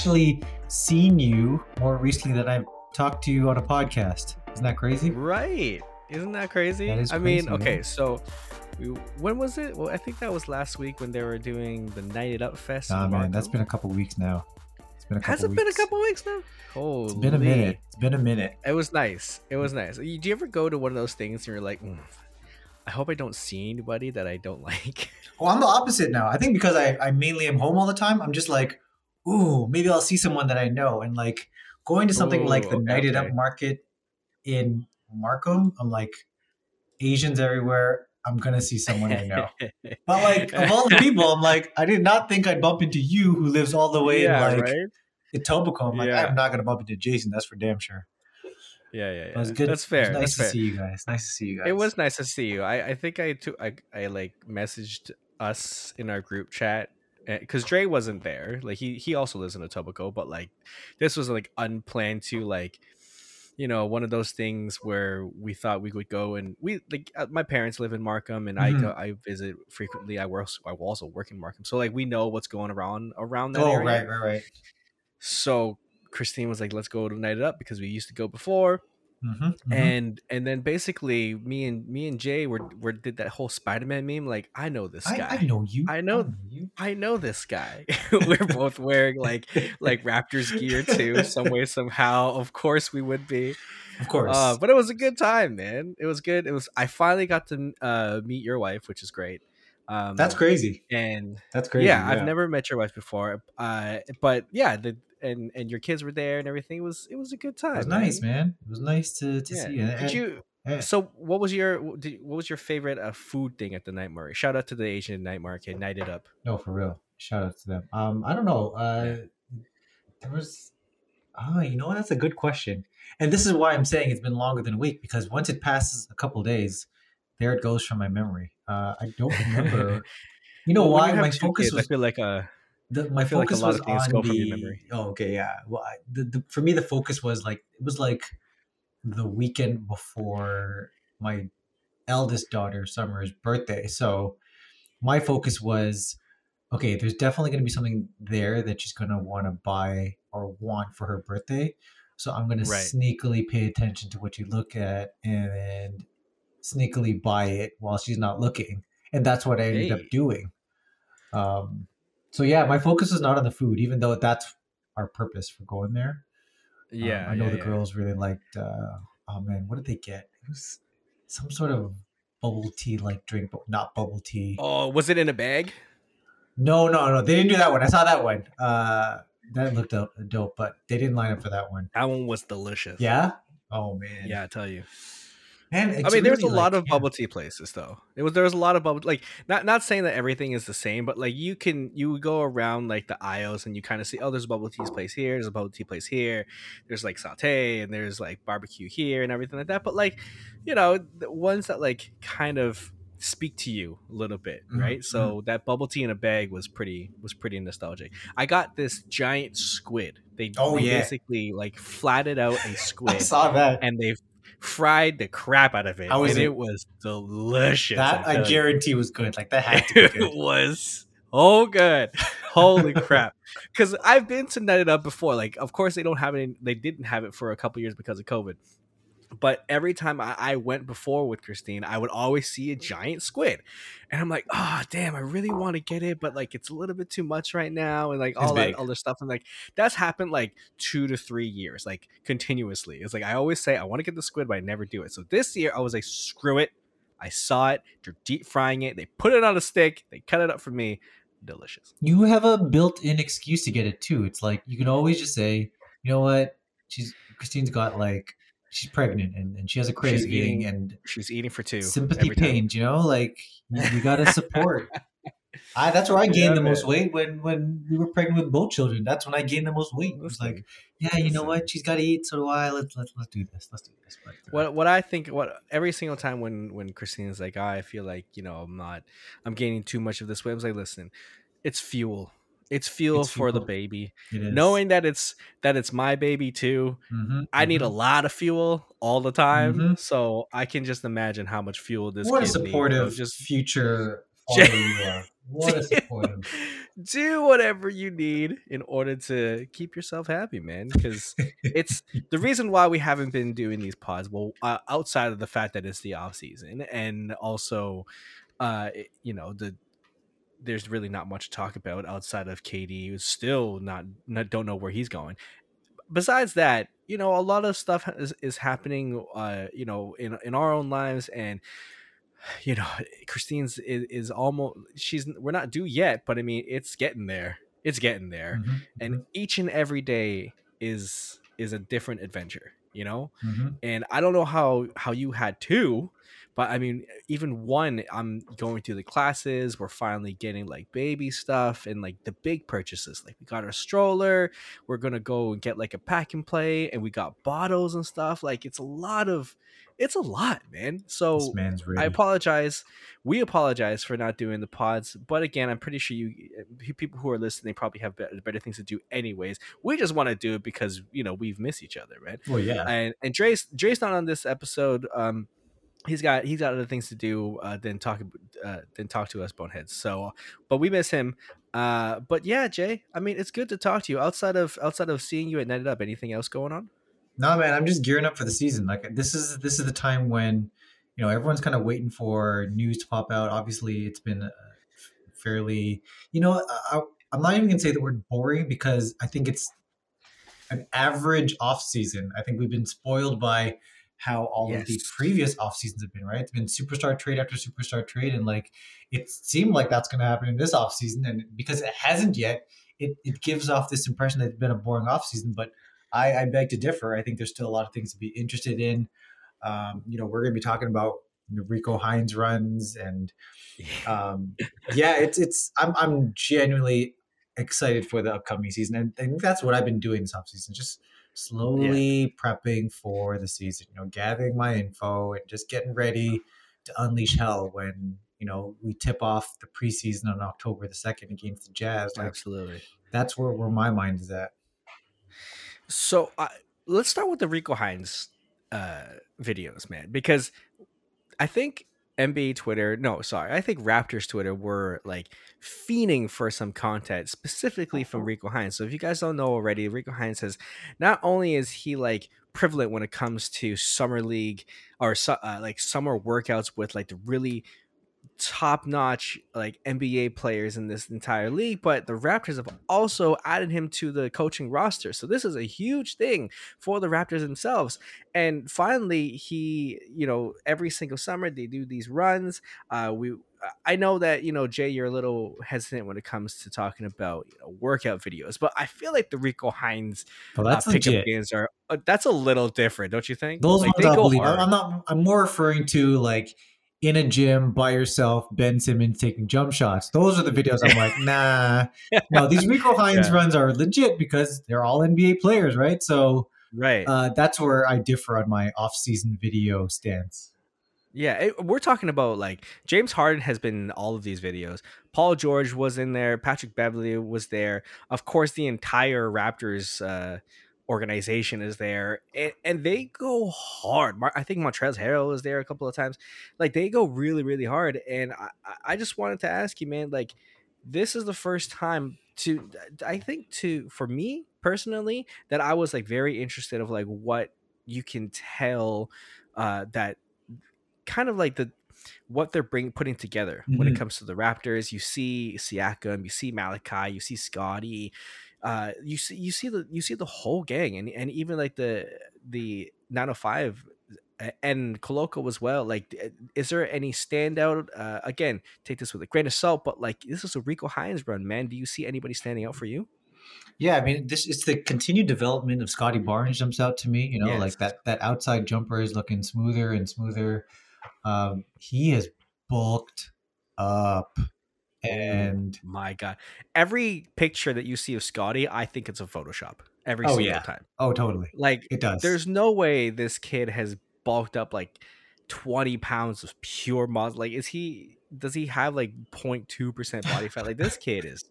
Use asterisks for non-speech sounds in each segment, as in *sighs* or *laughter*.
Actually seen you more recently than I've talked to you on a podcast. Isn't that crazy? Right. Isn't that crazy? That is I mean, crazy, okay, so we, when was it? Well, I think that was last week when they were doing the Night It Up Fest. Nah, man, that's been a couple weeks now. It's been a couple Has it weeks. been a couple weeks now? Holy. It's been a minute. It's been a minute. It was nice. It was nice. Do you ever go to one of those things and you're like, "Mm, I hope I don't see anybody that I don't *laughs* like? Well, I'm the opposite now. I think because I, I mainly am home all the time, I'm just like, ooh, maybe I'll see someone that I know. And like going to something like the okay, Night It Up. Market in Markham, I'm like, Asians everywhere. I'm gonna see someone I know. *laughs* But like of all the people, I'm like, I did not think I'd bump into you who lives all the way yeah, in like right? Etobicoke. I'm like, Yeah. I'm not gonna bump into Jason. That's for damn sure. Yeah, yeah, yeah. It was good. That's It fair. was nice That's to fair. see you guys. Nice to see you guys. It was nice to see you. I, I think I took I, I like messaged us in our group chat because Dre wasn't there. Like he he also lives in Etobicoke, but like this was like unplanned to like you know one of those things where we thought we would go and we like uh, my parents live in Markham and I Mhm. go I visit frequently. I work I also work in Markham, so like we know what's going around around that Oh area. right, right, right. So Christine was like, "Let's go to Night It Up because we used to go before." Mm-hmm, and and then basically me and me and Jay were were did that whole Spider-Man meme like I know this guy. I know you. I know- you. I know this guy. *laughs* *laughs* we're both wearing like like Raptors gear too, some way *laughs* somehow. Of course we would be. Of course. Uh, but it was a good time, man. It was good. It was I finally got to uh, meet your wife, which is great. Um, That's crazy. And That's crazy. yeah, I've never met your wife before. Uh, but yeah, the and and your kids were there and everything. It was it was a good time. It was nice, man. It was nice to, to Yeah. see you. Did And- you? and- So, what was your what was your favorite uh, food thing at the night market? Shout out to the Asian night market, night it up. No, for real. Shout out to them. Um, I don't know. Uh, there was. Oh, you know what? That's a good question. And this is why I'm saying it's been longer than a week because once it passes a couple days, there it goes from my memory. Uh, I don't remember. *laughs* you know Well, why you my focus kids, was I feel like uh, the, my I feel like a focus lot was on the. from your memory. Oh, okay, yeah. Well, I, the, the for me the focus was like it was like the weekend before my eldest daughter Summer's birthday. So my focus was okay. There's definitely going to be something there that she's going to want to buy or want for her birthday. So I'm going to sneakily pay attention to what you look at and sneakily buy it while she's not looking, and that's what I ended up doing. Um, so yeah, my focus is not on the food, even though that's our purpose for going there. Um, yeah, I know yeah, the yeah. girls really liked. Uh, oh man, what did they get? It was some sort of bubble tea like drink, but not bubble tea. Oh, was it in a bag? No, no, no, they didn't do that one. I saw that one. Uh, that looked dope, but they didn't line up for that one. That one was delicious. Yeah. Oh man. yeah, I tell you. Man, I mean, there's a really lot of yeah. bubble tea places though. It was there was a lot of bubble like not not saying that everything is the same, but like you can you go around like the aisles and you kind of see oh there's a bubble tea place here, there's a bubble tea place here, there's like saute and there's like barbecue here and everything like that. But like you know the ones that like kind of speak to you a little bit, Mhm, right? So that bubble tea in a bag was pretty was pretty nostalgic. I got this giant squid. They, Oh, yeah. basically like flatted out a *laughs* squid i saw that. and they fried the crap out of it. Was and it? was delicious. that I I guarantee was good. Like that had to be *laughs* good. it was oh good. Holy *laughs* crap. Because I've been to Night It Up before. Like, of course, they don't have it. In, they didn't have it for a couple years because of COVID. But every time I, I went before with Christine, I would always see a giant squid, and I'm like, "Oh, damn! I really want to get it, but like it's a little bit too much right now, and like all that other stuff." And like that's happened like two to three years, like continuously. It's like I always say I want to get the squid, but I never do it. So this year I was like, "Screw it!" I saw it. They're deep frying it. They put it on a stick. They cut it up for me. Delicious. You have a built-in excuse to get it too. It's like you can always just say, you know what, she's Christine's got like she's pregnant and, and she has a craving eating and She's eating for two. sympathy pains. You know, like you, you got to *laughs* support. I that's where I gained Yeah, the most weight when when we were pregnant with both children. That's when I gained the most weight. It was like, yeah, you know what, she's got to eat. So do I. Let's let's let's do this. Let's do this. But, uh, what what I think what every single time when when Christina's like "Ah, I feel like you know I'm not I'm gaining too much of this weight I was like listen it's fuel it's fuel It's for the baby knowing that it's that it's my baby too Mhm, I need a mhm. lot of fuel all the time Mhm. so I can just imagine how much fuel this what a needs. Supportive just future *laughs* Jay- father you are. What a *laughs* supportive. do whatever you need in order to keep yourself happy man because it's *laughs* the reason why we haven't been doing these pods well uh, outside of the fact that it's the off season and also uh you know the there's really not much to talk about outside of KD who's still not, not don't know where he's going. Besides that you know a lot of stuff is, is happening uh you know in in our own lives and *sighs* you know *sighs* Christine's is, is almost she's we're not due yet but I mean it's getting there. It's getting there. Mhm, and each and every day is is a different adventure you know? Mhm. and i don't know how how you had two but i mean even one i'm going through the classes we're finally getting like baby stuff and like the big purchases like we got our stroller we're gonna go and get like a pack and play and we got bottles and stuff like it's a lot of it's a lot man so. I apologize. We apologize for not doing the pods, but again, I'm pretty sure you uh, people who are listening probably have better, better things to do anyways. We just want to do it because you know we've missed each other, right? well, yeah. And and Dre's Dre's not on this episode. Um, he's got he's got other things to do uh, than talk uh, than talk to us boneheads. So, but we miss him. Uh, but yeah, Jay. I mean, it's good to talk to you outside of outside of seeing you at Night It Up. Anything else going on? No, man, I'm just gearing up for the season. Like this is this is the time when you know everyone's kind of waiting for news to pop out. Obviously, it's been uh, fairly, you know, I, I- I'm not even gonna say the word boring because I think it's an average off season. I think we've been spoiled by how all of the previous off seasons have been. Right, it's been superstar trade after superstar trade, and like it seemed like that's gonna happen in this off season, and because it hasn't yet, it it gives off this impression that it's been a boring off season, but I, I beg to differ. I think there's still a lot of things to be interested in. Um, you know, we're going to be talking about the Rico Hines runs, and um, yeah, it's it's. I'm I'm genuinely excited for the upcoming season, and I think that's what I've been doing this off season, just slowly prepping for the season. You know, gathering my info and just getting ready to unleash hell when you know we tip off the preseason on October the second against the Jazz. Like Absolutely. that's where where my mind is at. So uh, let's start with the Rico Hines uh, videos, man, because I think NBA Twitter, no, sorry, I think Raptors Twitter were like fiending for some content specifically from Rico Hines. So if you guys don't know already, Rico Hines says not only is he like prevalent when it comes to summer league or uh, like summer workouts with like the really top notch like NBA players in this entire league, but the Raptors have also added him to the coaching roster. So this is a huge thing for the Raptors themselves. And finally, he, you know, every single summer they do these runs. Uh, we, I know that you know Jay, you're a little hesitant when it comes to talking about you know, workout videos, but I feel like the Rico Hines uh, that's pickup games are uh, that's a little different, don't you think? Those Like, ones I believe. hard. I'm not. I'm more referring to like in a gym by yourself, Ben Simmons taking jump shots. Those are the videos I'm like, *laughs* nah. *laughs* No, these Rico Hines Yeah. runs are legit because they're all NBA players, right? So right. uh, that's where I differ on my off-season video stance. Yeah, it, we're talking about like James Harden has been in all of these videos. Paul George was in there. Patrick Beverley was there. Of course, the entire Raptors uh, organization is there, and, and they go hard. I think Montrezl Harrell was there a couple of times. Like they go really, really hard. And I, I just wanted to ask you, man, like this is the first time to I think to for me personally that I was like very interested of like what you can tell uh, that kind of like the what they're bringing putting together mm-hmm. when it mm-hmm. comes to the Raptors. You see Siakam, you see Malachi, you see Scottie, uh, you see you see the you see the whole gang, and and even like the the 905 and Koloko as well. Like, is there any standout? Uh, again, take this with a grain of salt, but like this is a Rico Hines run, man. Do you see anybody standing out for you? Yeah, I mean, this it's the continued development of Scottie Barnes jumps out to me. You know, yes. like that that outside jumper is looking smoother and smoother. Um, he has bulked up. Mm. And oh, my God, every picture that you see of Scottie, I think it's a Photoshop every oh, single yeah. time. Oh, totally. Like it does. There's no way this kid has bulked up like 20 pounds of pure muscle. Like, is he? Does he have like 0.2 percent body fat? Like this kid is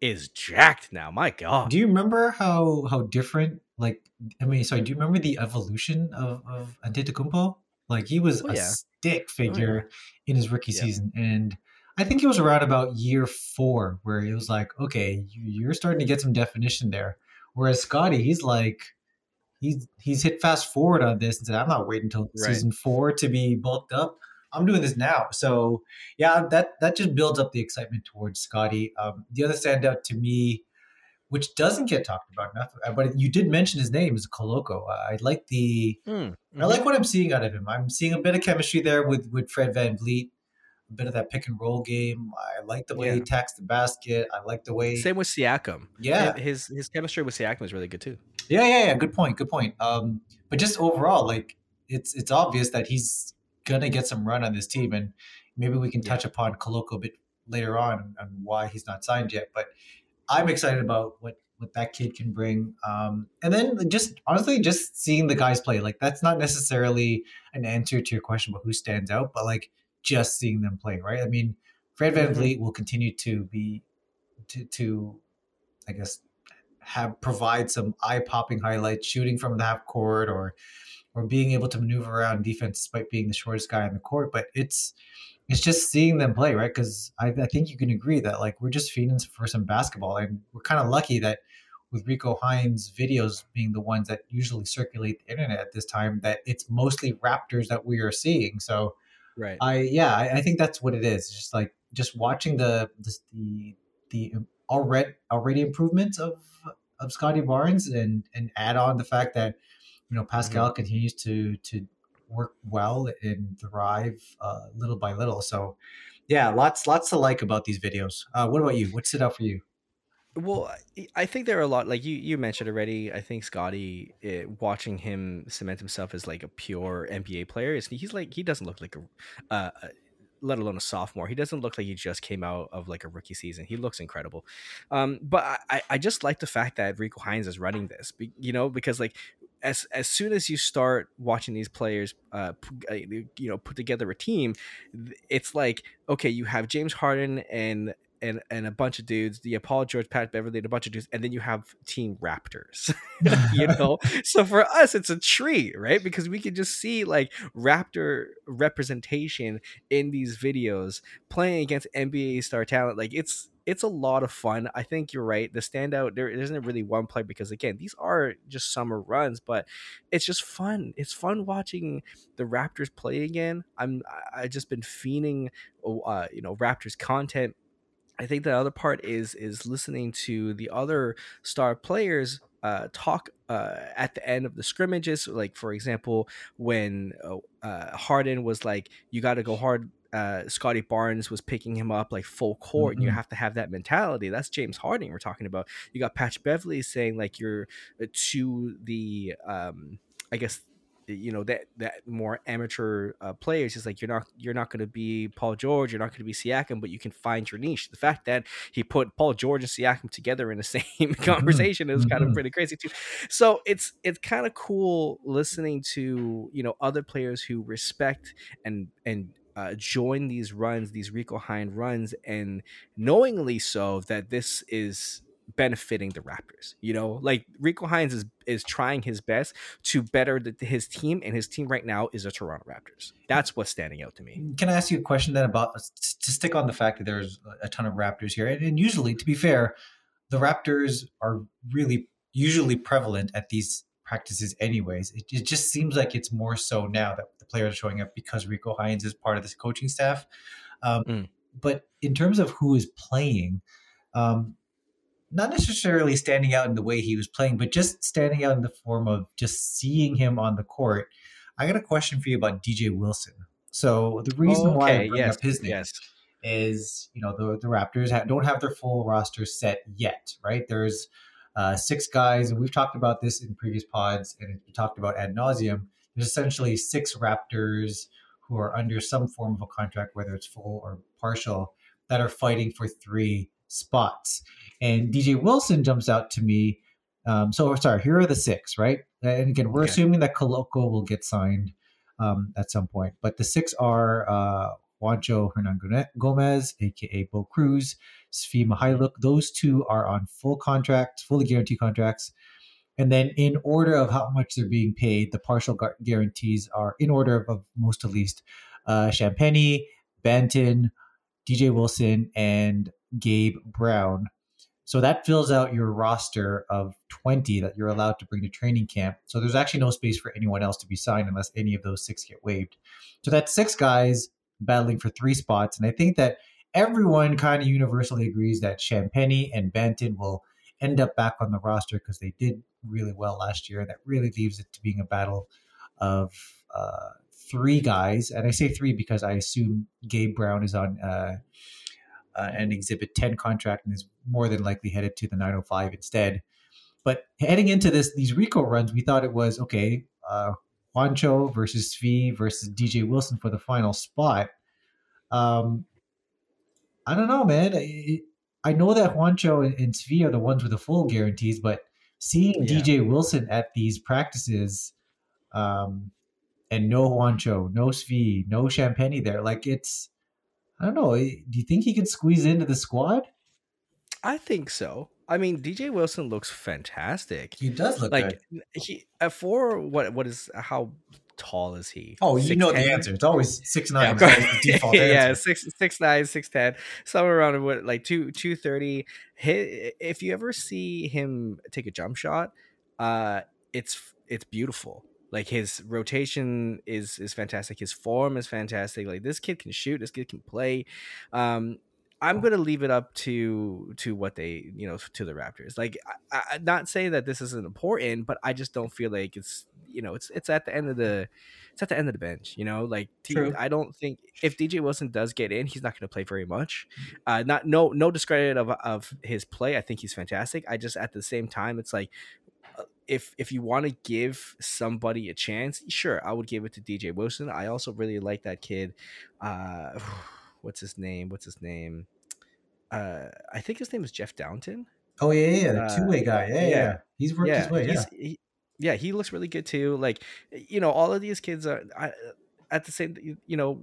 is jacked now. My God. Do you remember how how different? Like, I mean, sorry. Do you remember the evolution of of Antetokounmpo? Like he was oh, a yeah. stick figure oh, yeah. in his rookie yeah. season, and I think it was around about year four where it was like, okay, you're starting to get some definition there. Whereas Scottie, he's like, he's he's hit fast forward on this and said, I'm not waiting until right. season four to be bulked up. I'm doing this now. So yeah, that that just builds up the excitement towards Scottie. Um, the other standout to me which doesn't get talked about enough. Uh, but you did mention his name is Koloko. I like the mm, mm-hmm. I like what I'm seeing out of him. I'm seeing a bit of chemistry there with with Fred VanVleet, a bit of that pick and roll game. I like the way yeah. he attacks the basket. I like the way Same with Siakam. Yeah. His his chemistry with Siakam is really good too. Yeah, yeah, yeah. Good point. Good point. Um, but just overall, like it's it's obvious that he's gonna get some run on this team and maybe we can touch upon Koloko a bit later on and why he's not signed yet. But I'm excited about what what that kid can bring. Um, and then just honestly, just seeing the guys play, like that's not necessarily an answer to your question about who stands out, but like just seeing them play, right? I mean, Fred Van mm-hmm. Vliet will continue to be to to I guess have provide some eye popping highlights, shooting from the half court or or being able to maneuver around defense despite being the shortest guy on the court. But it's it's just seeing them play, right? Because I, I, think you can agree that like we're just feeding for some basketball, and we're kind of lucky that with Rico Hines videos being the ones that usually circulate the internet at this time, that it's mostly Raptors that we are seeing. So, right, I yeah, I, I think that's what it is. just like just watching the the the, the already already improvements of of Scottie Barnes, and and add on the fact that you know Pascal mm-hmm. continues to to work well and thrive uh, little by little. So, yeah, lots lots to like about these videos. Uh, what about you? What stood out for you? Well, I think there are a lot like you you mentioned already. I think Scottie it, eh, watching him cement himself as like a pure NBA player, is he's like he doesn't look like a, uh, let alone a sophomore. He doesn't look like he just came out of like a rookie season. He looks incredible. Um, but I, I just like the fact that Rico Hines is running this, you know, because like as as soon as you start watching these players, uh, uh you know, put together a team, it's like okay, you have James Harden and and and a bunch of dudes, the Paul George, Pat Beverley, and a bunch of dudes, and then you have Team Raptors. *laughs* you know, so for us, it's a treat, right? Because we can just see like Raptor representation in these videos playing against NBA star talent. Like it's it's a lot of fun. I think you're right. The standout there isn't really one player because again, these are just summer runs, but it's just fun. It's fun watching the Raptors play again. I'm I just been fiending, uh, you know, Raptors content. I think the other part is is listening to the other star players uh, talk uh, at the end of the scrimmages. Like for example, when uh, uh Harden was like, "You got to go hard uh, Scottie Barnes was picking him up like full court, mm-hmm. and you mm-hmm. have to have that mentality. That's James Harden we're talking about. You got Patch Beverley saying like you're uh, to the, um, I guess you know that that more amateur uh, players is like you're not you're not going to be Paul George, you're not going to be Siakam, but you can find your niche. The fact that he put Paul George and Siakam together in the *laughs* same *laughs* mm-hmm. conversation is mm-hmm. kind of pretty crazy too. So it's it's kind of cool listening to you know other players who respect and and uh, join these runs, these Rico Hines runs, and knowingly so that this is benefiting the Raptors. You know, like Rico Hines is is trying his best to better the, his team, and his team right now is the Toronto Raptors. That's what's standing out to me. Can I ask you a question then about to stick on the fact that there's a ton of Raptors here, and, and usually, to be fair, the Raptors are really usually prevalent at these practices anyways. It, it, just seems like it's more so now that the players are showing up because Rico Hines is part of this coaching staff. Um, mm. But in terms of who is playing, um, not necessarily standing out in the way he was playing, but just standing out in the form of just seeing him on the court. I got a question for you about DJ Wilson. So the reason okay, why I bring yes, up his name yes. is, you know, the the Raptors don't have their full roster set yet, right? There's uh, six guys, and we've talked about this in previous pods, and we talked about ad nauseum. There's essentially six Raptors who are under some form of a contract, whether it's full or partial, that are fighting for three spots. And DJ Wilson jumps out to me. Um, so sorry, here are the six, right? And again, we're okay. assuming that Koloko will get signed um, at some point, but the six are uh, Juancho Hernan Gomez, aka Bo Cruz, Svi Mykhailiuk. Those two are on full contracts, fully guaranteed contracts. And then, in order of how much they're being paid, the partial guarantees are in order of most to least uh, Champagnie, Banton, DJ Wilson, and Gabe Brown. So that fills out your roster of 20 that you're allowed to bring to training camp. So there's actually no space for anyone else to be signed unless any of those six get waived. So that's six guys battling for three spots. And I think that everyone kind of universally agrees that Champagnie and Banton will end up back on the roster because they did really well last year. And that really leaves it to being a battle of uh, three guys. And I say three because I assume Gabe Brown is on. Uh, uh, an Exhibit 10 contract and is more than likely headed to the 905 instead. But heading into this, these Rico runs, we thought it was okay. Uh, Juancho versus Svi versus DJ Wilson for the final spot. Um, I don't know, man. I, I know that Juancho and, and Svi are the ones with the full guarantees, but seeing yeah. DJ Wilson at these practices, um, and no Juancho, no Svi, no Champagnie there, like it's I don't know. Eh, do you think he could squeeze into the squad? I think so. I mean, DJ Wilson looks fantastic. He does look like good. he uh, for what what is how tall is he? Oh, you know the answer. It's always six nine. Yeah, *laughs* default yeah six six nine, six ten, somewhere around what like two two thirty. If you ever see him take a jump shot, uh, it's it's beautiful. Like his rotation is is fantastic. His form is fantastic. Like this kid can shoot. This kid can play. Um, I'm gonna leave it up to to what they you know to the Raptors. Like, I, I, not saying that this isn't important, but I just don't feel like it's you know it's it's at the end of the it's at the end of the bench. You know, like True. I don't think if DJ Wilson does get in, he's not gonna play very much. Uh, not no no discredit of of his play. I think he's fantastic. I just at the same time, it's like if if you want to give somebody a chance, sure, I would give it to DJ Wilson. I also really like that kid. Uh, *sighs* what's his name? What's his name? Uh, I think his name is Jeff Dowtin. Oh yeah, yeah, the uh, two way guy. Yeah, yeah, yeah, he's worked yeah, his way. Yeah. He, yeah, he looks really good too. Like, you know, all of these kids are I, at the same. You know,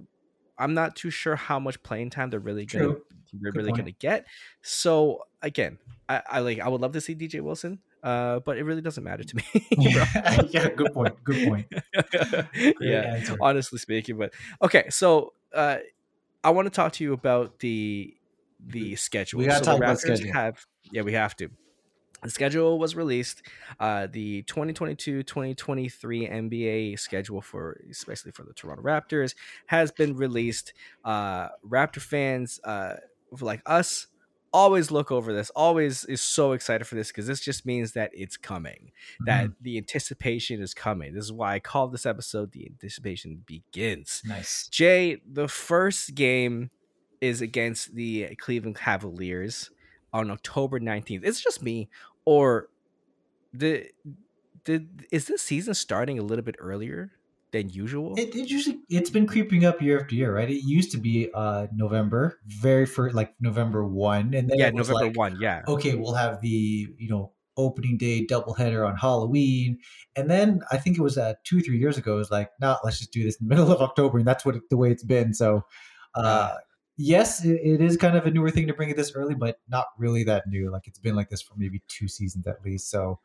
I'm not too sure how much playing time they're really gonna they're really point. gonna get. So again, I, I like I would love to see DJ Wilson. Uh, but it really doesn't matter to me. *laughs* *laughs* yeah, good point. Good point. *laughs* yeah, answer. honestly speaking. But okay, so uh, I want to talk to you about the the schedule. We gotta so talk about schedule. Have yeah, we have to. The schedule was released. Uh, the 2022-2023 NBA schedule for especially for the Toronto Raptors has been released. Uh, Raptor fans, uh, like us, always look over this always is so excited for this because this just means that it's coming mm-hmm. that the anticipation is coming. This is why i call this episode the anticipation begins. Nice. Jay the first game is against the cleveland cavaliers on october 19th it's just me or the did is this season starting a little bit earlier than usual? It, it usually it's been creeping up year after year, right? It used to be uh November, very first like November one, and then yeah, it was November like, one. Yeah. okay, we'll have the you know opening day doubleheader on Halloween, and then I think it was uh, two three years ago. It was like, nah, let's just do this in the *laughs* middle of October, and that's what the way it's been. So, uh, yes, it, it is kind of a newer thing to bring it this early, but not really that new. Like it's been like this for maybe two seasons at least. So.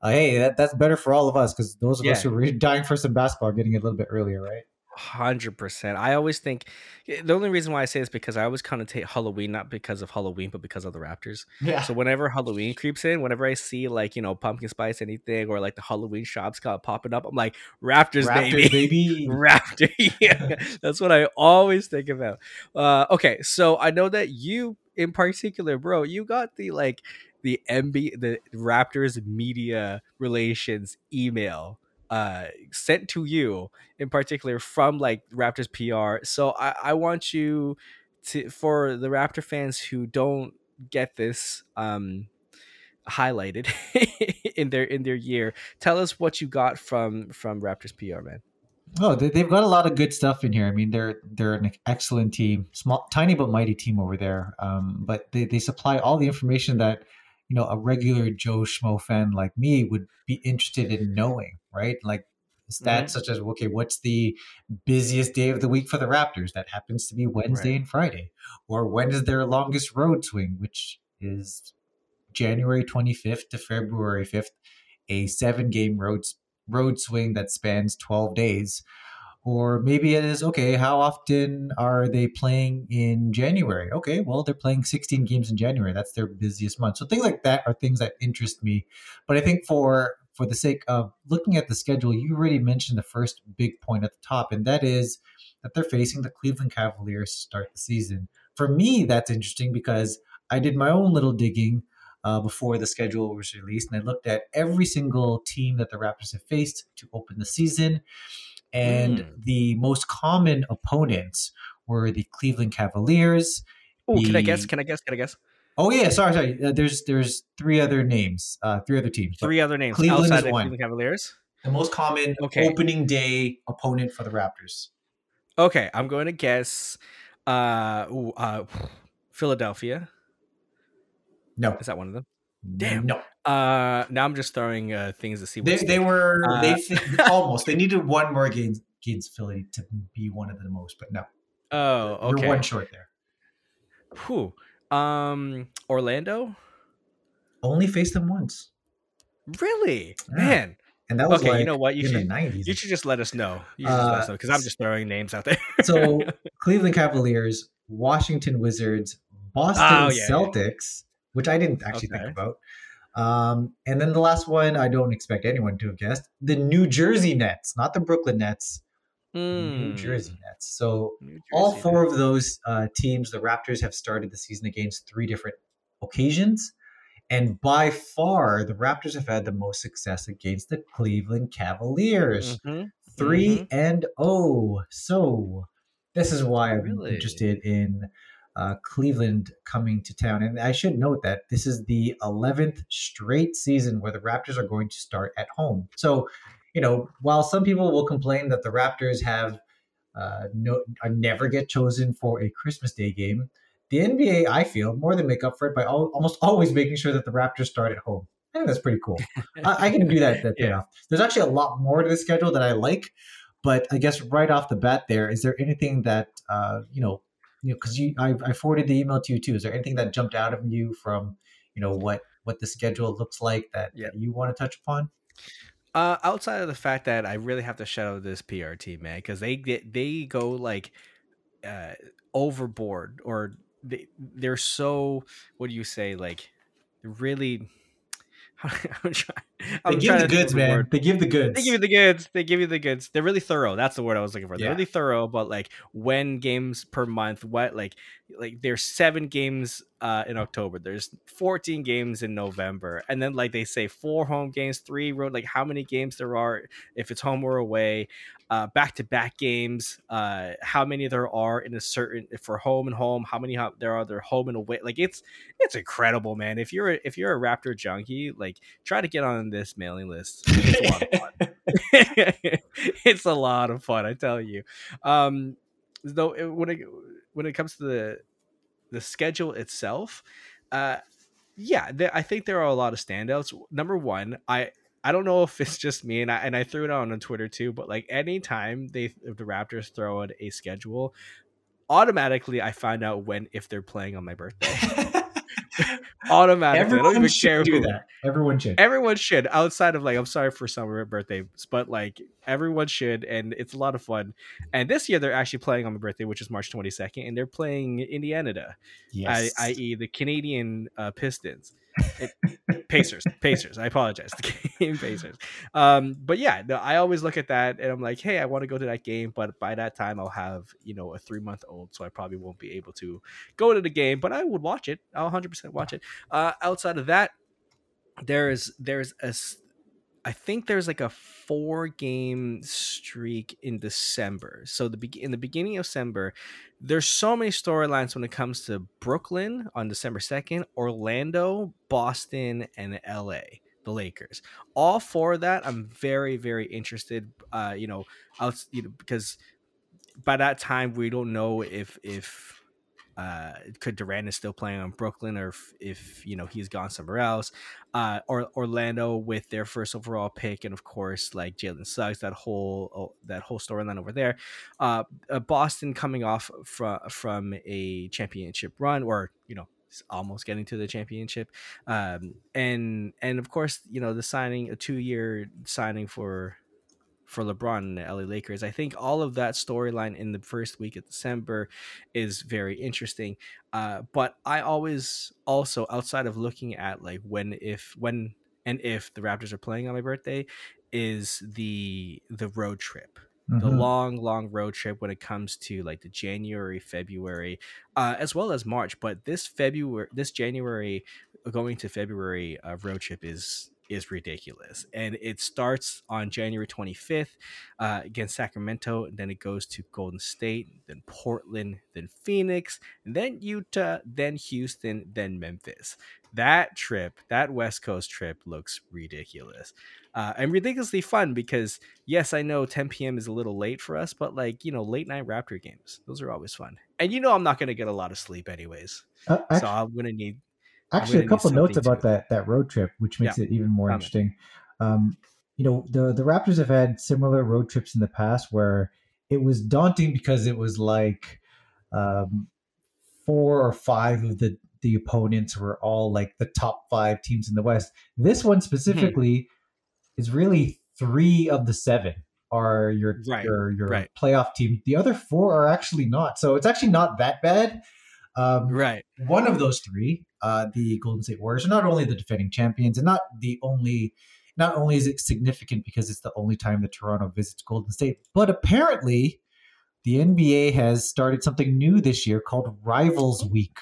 Uh, hey, that, that's better for all of us because those of us who are *laughs* dying for some basketball are getting it a little bit earlier, right? Hundred percent. I always think eh, the only reason why I say is because I always connotate Halloween not because of Halloween, but because of the Raptors. Yeah. So whenever Halloween creeps in, whenever I see like you know pumpkin spice anything or like the Halloween shops kind of popping up, I'm like Raptors, Raptors, baby. *laughs* baby. Raptor. Yeah, *laughs* that's what I always think about. Uh, okay, so I know that you, in particular, bro, you got the like the MB, the Raptors media relations email uh sent to you in particular from like Raptors PR. So I, I want you to for the Raptor fans who don't get this um highlighted *laughs* in their in their year, tell us what you got from from Raptors PR, man. Oh, they, they've got a lot of good stuff in here. I mean, they're they're an excellent team, small, tiny but mighty team over there. Um, but they, they supply all the information that you know a regular Joe Schmo fan like me would be interested in knowing, right? Like stats Mhm. such as okay, what's the busiest day of the week for the Raptors? That happens to be Wednesday Right. and Friday, or when is their longest road swing, which is January twenty fifth to February fifth, a seven game road road swing that spans 12 days or maybe it is okay how often are they playing in january? Okay well they're playing 16 games in january. That's their busiest month. So things like that are things that interest me. But i think for for the sake of looking at the schedule you already mentioned the first big point at the top and that is that they're facing the cleveland cavaliers to start the season. For me that's interesting because i did my own little digging uh, before the schedule was released, and I looked at every single team that the Raptors have faced to open the season, and Mm. the most common opponents were the Cleveland Cavaliers. Oh, can I guess? Can I guess? Can I guess? Oh yeah, sorry, sorry. Uh, there's there's three other names, uh, three other teams. Three other names Cleveland is outside of one. Cleveland Cavaliers. The most common Okay. opening day opponent for the Raptors. Okay, I'm going to guess. Uh, ooh, uh, Philadelphia. No, Is that one of them? Damn. no. Uh, now I'm just throwing uh things to see. They, What's they were Uh, they *laughs* almost they needed one more against against Philly to be one of the most, but no, Oh, okay. you're one short there. Whew. Um, Orlando. Only faced them once, Really, Yeah. man. and that was Okay, like you know what? You in should the nineties. you should just let us know. You should just let us Uh, because I'm just throwing names out there. so *laughs* Cleveland Cavaliers, Washington Wizards, Boston Oh, yeah. Celtics, which I didn't actually Okay. think about. Um, and then the last one, I don't expect anyone to have guessed the New Jersey Nets, not the Brooklyn Nets, the New Hmm. Jersey Nets. So New all four Nets. of those uh, teams, the Raptors have started the season against three different occasions. And by far, the Raptors have had the most success against the Cleveland Cavaliers Mhm. 3 and 0. So this is why I'm Really? interested in uh, Cleveland coming to town. And I should note that this is the 11th straight season where the Raptors are going to start at home. So, you know, while some people will complain that the Raptors have uh, no, never get chosen for a Christmas Day game, the NBA, I feel, more than make up for it by al- almost always making sure that the Raptors start at home. I think that's pretty cool. *laughs* I, I can do that. That Yeah. There's actually a lot more to the schedule that I like, but I guess right off the bat, there is there anything that uh, you know, you know, because you, I, I forwarded the email to you too. Is there anything that jumped out of you from, you know, what what the schedule looks like that, Yeah. that you want to touch upon? Uh, outside of the fact that I really have to shout out this PR team, man, because they get they go like uh, overboard, or they they're so what do you say, like really. *laughs* I'm trying. *laughs* They give the goods, the man. word. They give the goods. They give you the goods. They give you the goods. They're really thorough. That's the word I was looking for. They're Yeah. really thorough, but like when games per month, what like like there's seven games uh in October. There's 14 games in November. And then like they say four home games, three road, like how many games there are if it's home or away, uh back to back games, uh how many there are in a certain for home and home, how many ho- there are there home and away. Like it's it's incredible, man. If you're a, if you're a Raptor junkie, like try to get on on this mailing list. *laughs* It's a lot of fun. *laughs* it's a lot of fun, I tell you. Um, though it, when it when it comes to the the schedule itself, uh, yeah, there, I think there are a lot of standouts. Number one, I I don't know if it's just me and I and I threw it out on Twitter too, but like anytime they if the Raptors throw out a schedule, automatically I find out when if they're playing on my birthday. *laughs* *laughs* automatically. Everyone I don't even should care do who. that. Everyone should. Everyone should, outside of like, I'm sorry for summer birthdays, but like everyone should, and it's a lot of fun. And this year they're actually playing on my birthday, which is March 22nd, and they're playing Indiana, yes. I, i.e., the Canadian uh, Pistons. It, Pacers, Pacers. I apologize, the game *laughs* Pacers. Um, but yeah, no, I always look at that and I'm like, hey, I want to go to that game, but by that time I'll have you know a three month old, so I probably won't be able to go to the game. But I would watch it. I'll 100 percent watch it. Uh, outside of that, there's there's a s- I think there's like a four game streak in December. So the be- in the beginning of December, there's so many storylines when it comes to Brooklyn on December 2nd, Orlando, Boston, and LA, the Lakers. All four of that, I'm very, very interested. Uh, you know, out you know, because by that time we don't know if if uh, could Durant is still playing on Brooklyn or if, if you know he's gone somewhere else. Uh, or Orlando with their first overall pick, and of course like Jalen Suggs, that whole oh, that whole storyline over there. Uh, uh, Boston coming off from from a championship run, or you know almost getting to the championship, um, and and of course you know the signing a two year signing for for LeBron and the LA Lakers. I think all of that storyline in the first week of December is very interesting. Uh, but I always also outside of looking at like when if when and if the Raptors are playing on my birthday is the the road trip. The Mhm. long, long road trip when it comes to like the January, February, uh, as well as March. But this February, this January, going to February uh, road trip is is ridiculous, and it starts on January 25th uh, against Sacramento, and then it goes to Golden State, then Portland, then Phoenix, then Utah, then Houston, then Memphis. That trip, that West Coast trip, looks ridiculous. Uh, and ridiculously fun because yes, I know 10 p.m. is a little late for us, but like you know, late night Raptor games, those are always fun. And you know, I'm not gonna get a lot of sleep anyways, Uh, so I'm gonna need I'm actually, a couple notes about that that road trip, which makes it even more interesting. Um, you know, the the Raptors have had similar road trips in the past where it was daunting because it was like um, four or five of the the opponents were all like the top five teams in the West. This one specifically is really three of the seven are your Right, your your right. playoff team. The other four are actually not. So it's actually not that bad. Um, right. one of those three, uh, the Golden State Warriors, are not only the defending champions, and not the only. Not only is it significant because it's the only time that Toronto visits Golden State, but apparently, the NBA has started something new this year called Rivals Week,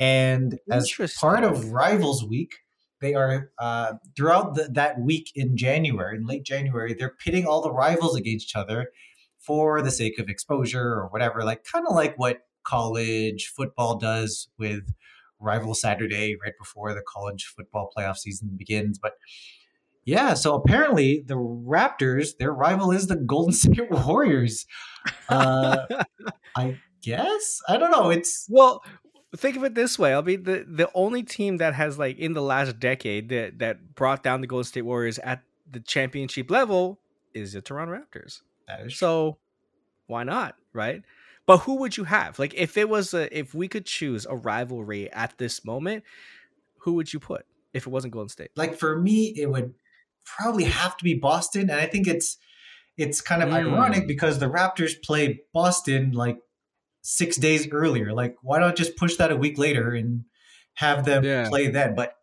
and as part of Rivals Week, they are uh, throughout the, that week in January, in late January, they're pitting all the rivals against each other for the sake of exposure or whatever, like kind of like what college football does with Rival Saturday right before the college football playoff season begins. But yeah, so apparently the Raptors, their rival is the Golden *laughs* State Warriors. Uh, *laughs* I guess I don't know. It's Well, think of it this way. I mean, the the only team that has like in the last decade that that brought down the Golden State Warriors at the championship level is the Toronto Raptors. that is So why not, right? But who would you have? Like if it was a if we could choose a rivalry at this moment, who would you put if it wasn't Golden State? like for me, it would probably have to be Boston, and I think it's it's kind of Mm. ironic because the Raptors play Boston like six days earlier. Like, why not just push that a week later and have them Yeah. play then? But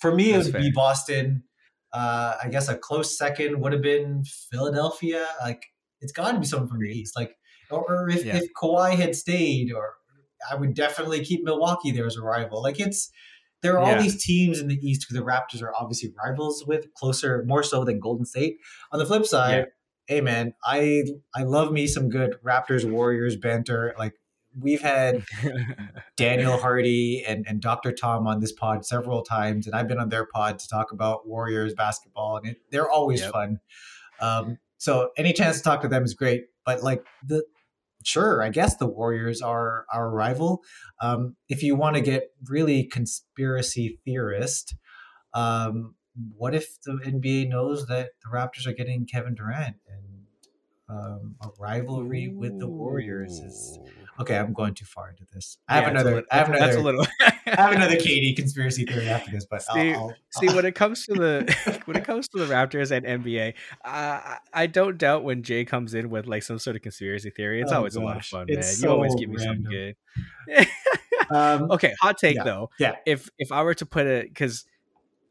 for me, That's it would be. Boston. Uh, I guess a close second would have been Philadelphia. Like, it's got to be someone from the East. Like, or, if, Yeah. if Kawhi had stayed, or I would definitely keep Milwaukee there as a rival. Like, it's there are all Yeah. these teams in the East who the Raptors are obviously rivals with, closer, more so than Golden State. On the flip side, hey man, I I love me some good Raptors Warriors banter. Like we've had *laughs* Daniel Hardy and, and Dr. Tom on this pod several times, and I've been on their pod to talk about Warriors basketball, and it, they're always Yep. fun. Um, so any chance to talk to them is great. But like the sure, I guess the Warriors are our rival. Um, if you want to get really conspiracy theorist, um, what if the NBA knows that the Raptors are getting Kevin Durant and um, a rivalry with the Warriors is Ooh. Okay. I'm going too far into this. I have Yeah, another. lit- *laughs* I have another. that's a little. I have another KD conspiracy theory after this, but See- I'll, I'll, See, when it comes to the *laughs* when it comes to the Raptors and NBA, uh, I- I don't doubt when Jay comes in with like some sort of conspiracy theory. It's Oh, always a lot of gosh. fun, man. It's you always give me something good. *laughs* um, okay, hot take Yeah. though. yeah, If if I were to put it, because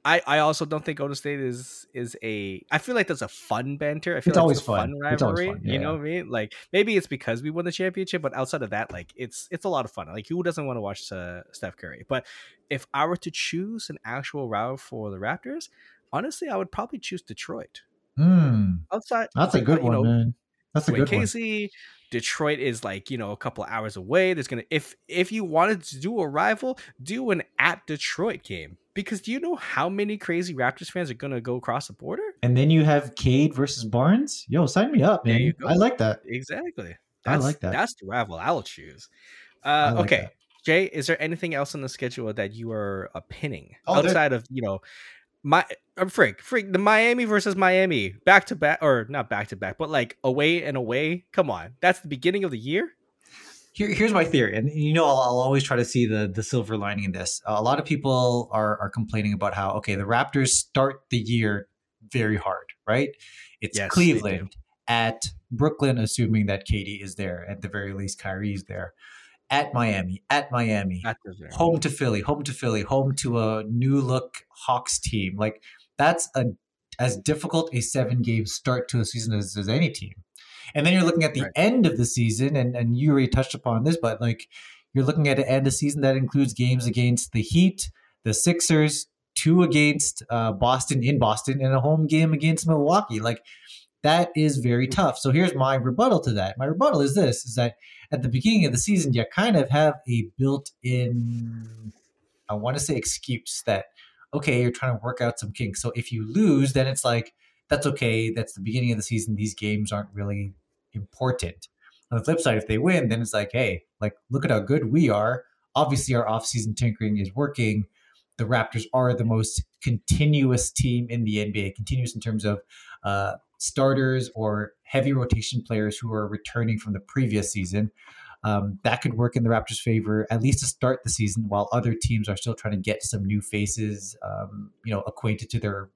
I I also don't think Golden State is is a. I feel like that's a fun banter. I feel It's like always a fun. fun It's always rivalry. fun, You yeah. know what I mean? Like maybe it's because we won the championship, but outside of that, like it's it's a lot of fun. Like who doesn't want to watch uh, Steph Curry? But if I were to choose an actual rival for the Raptors, honestly, I would probably choose Detroit. Hmm, Outside, that's a good you one, know, man. That's a good one. Casey. Detroit is like you know a couple hours away. There's gonna if if you wanted to do a rival, do an at Detroit game because do you know how many crazy Raptors fans are gonna go across the border? And then you have Cade versus Barnes. Yo, sign me up, man. I like that. Exactly. I That's, like that. That's the rival I'll choose. Uh, I like okay, that. Jay, is there anything else on the schedule that you are uh, pinning Oh, outside of you know my uh, freak freak the Miami versus Miami back to back or not back to back, but like away and away? Come on, that's the beginning of the year. Here, here's my theory, and you know I'll, I'll always try to see the the silver lining in this. a lot of people are are complaining about how okay the Raptors start the year very hard, right? It's Yes. Cleveland at Brooklyn, assuming that KD is there at the very least, Kyrie's there. At Miami, at Miami, very- home to Philly, home to Philly, home to a new look Hawks team. Like that's a as difficult a seven game start to a season as, as any team. And then you're looking at the Right. end of the season, and, and you already touched upon this, but like you're looking at an end of the season that includes games against the Heat, the Sixers, two against uh, Boston in Boston, and a home game against Milwaukee. Like that is very tough. So here's my rebuttal to that. My rebuttal is this: is that at the beginning of the season, you kind of have a built-in, I want to say, excuse that okay, you're trying to work out some kinks. So if you lose, then it's like that's okay. That's the beginning of the season. These games aren't really important. On the flip side, if they win, then it's like, hey, like look at how good we are. Obviously, our off-season tinkering is working. The Raptors are the most continuous team in the NBA. Continuous in terms of uh, starters or heavy rotation players who are returning from the previous season. Um, that could work in the Raptors' favor, at least to start the season, while other teams are still trying to get some new faces, um, you know, acquainted to their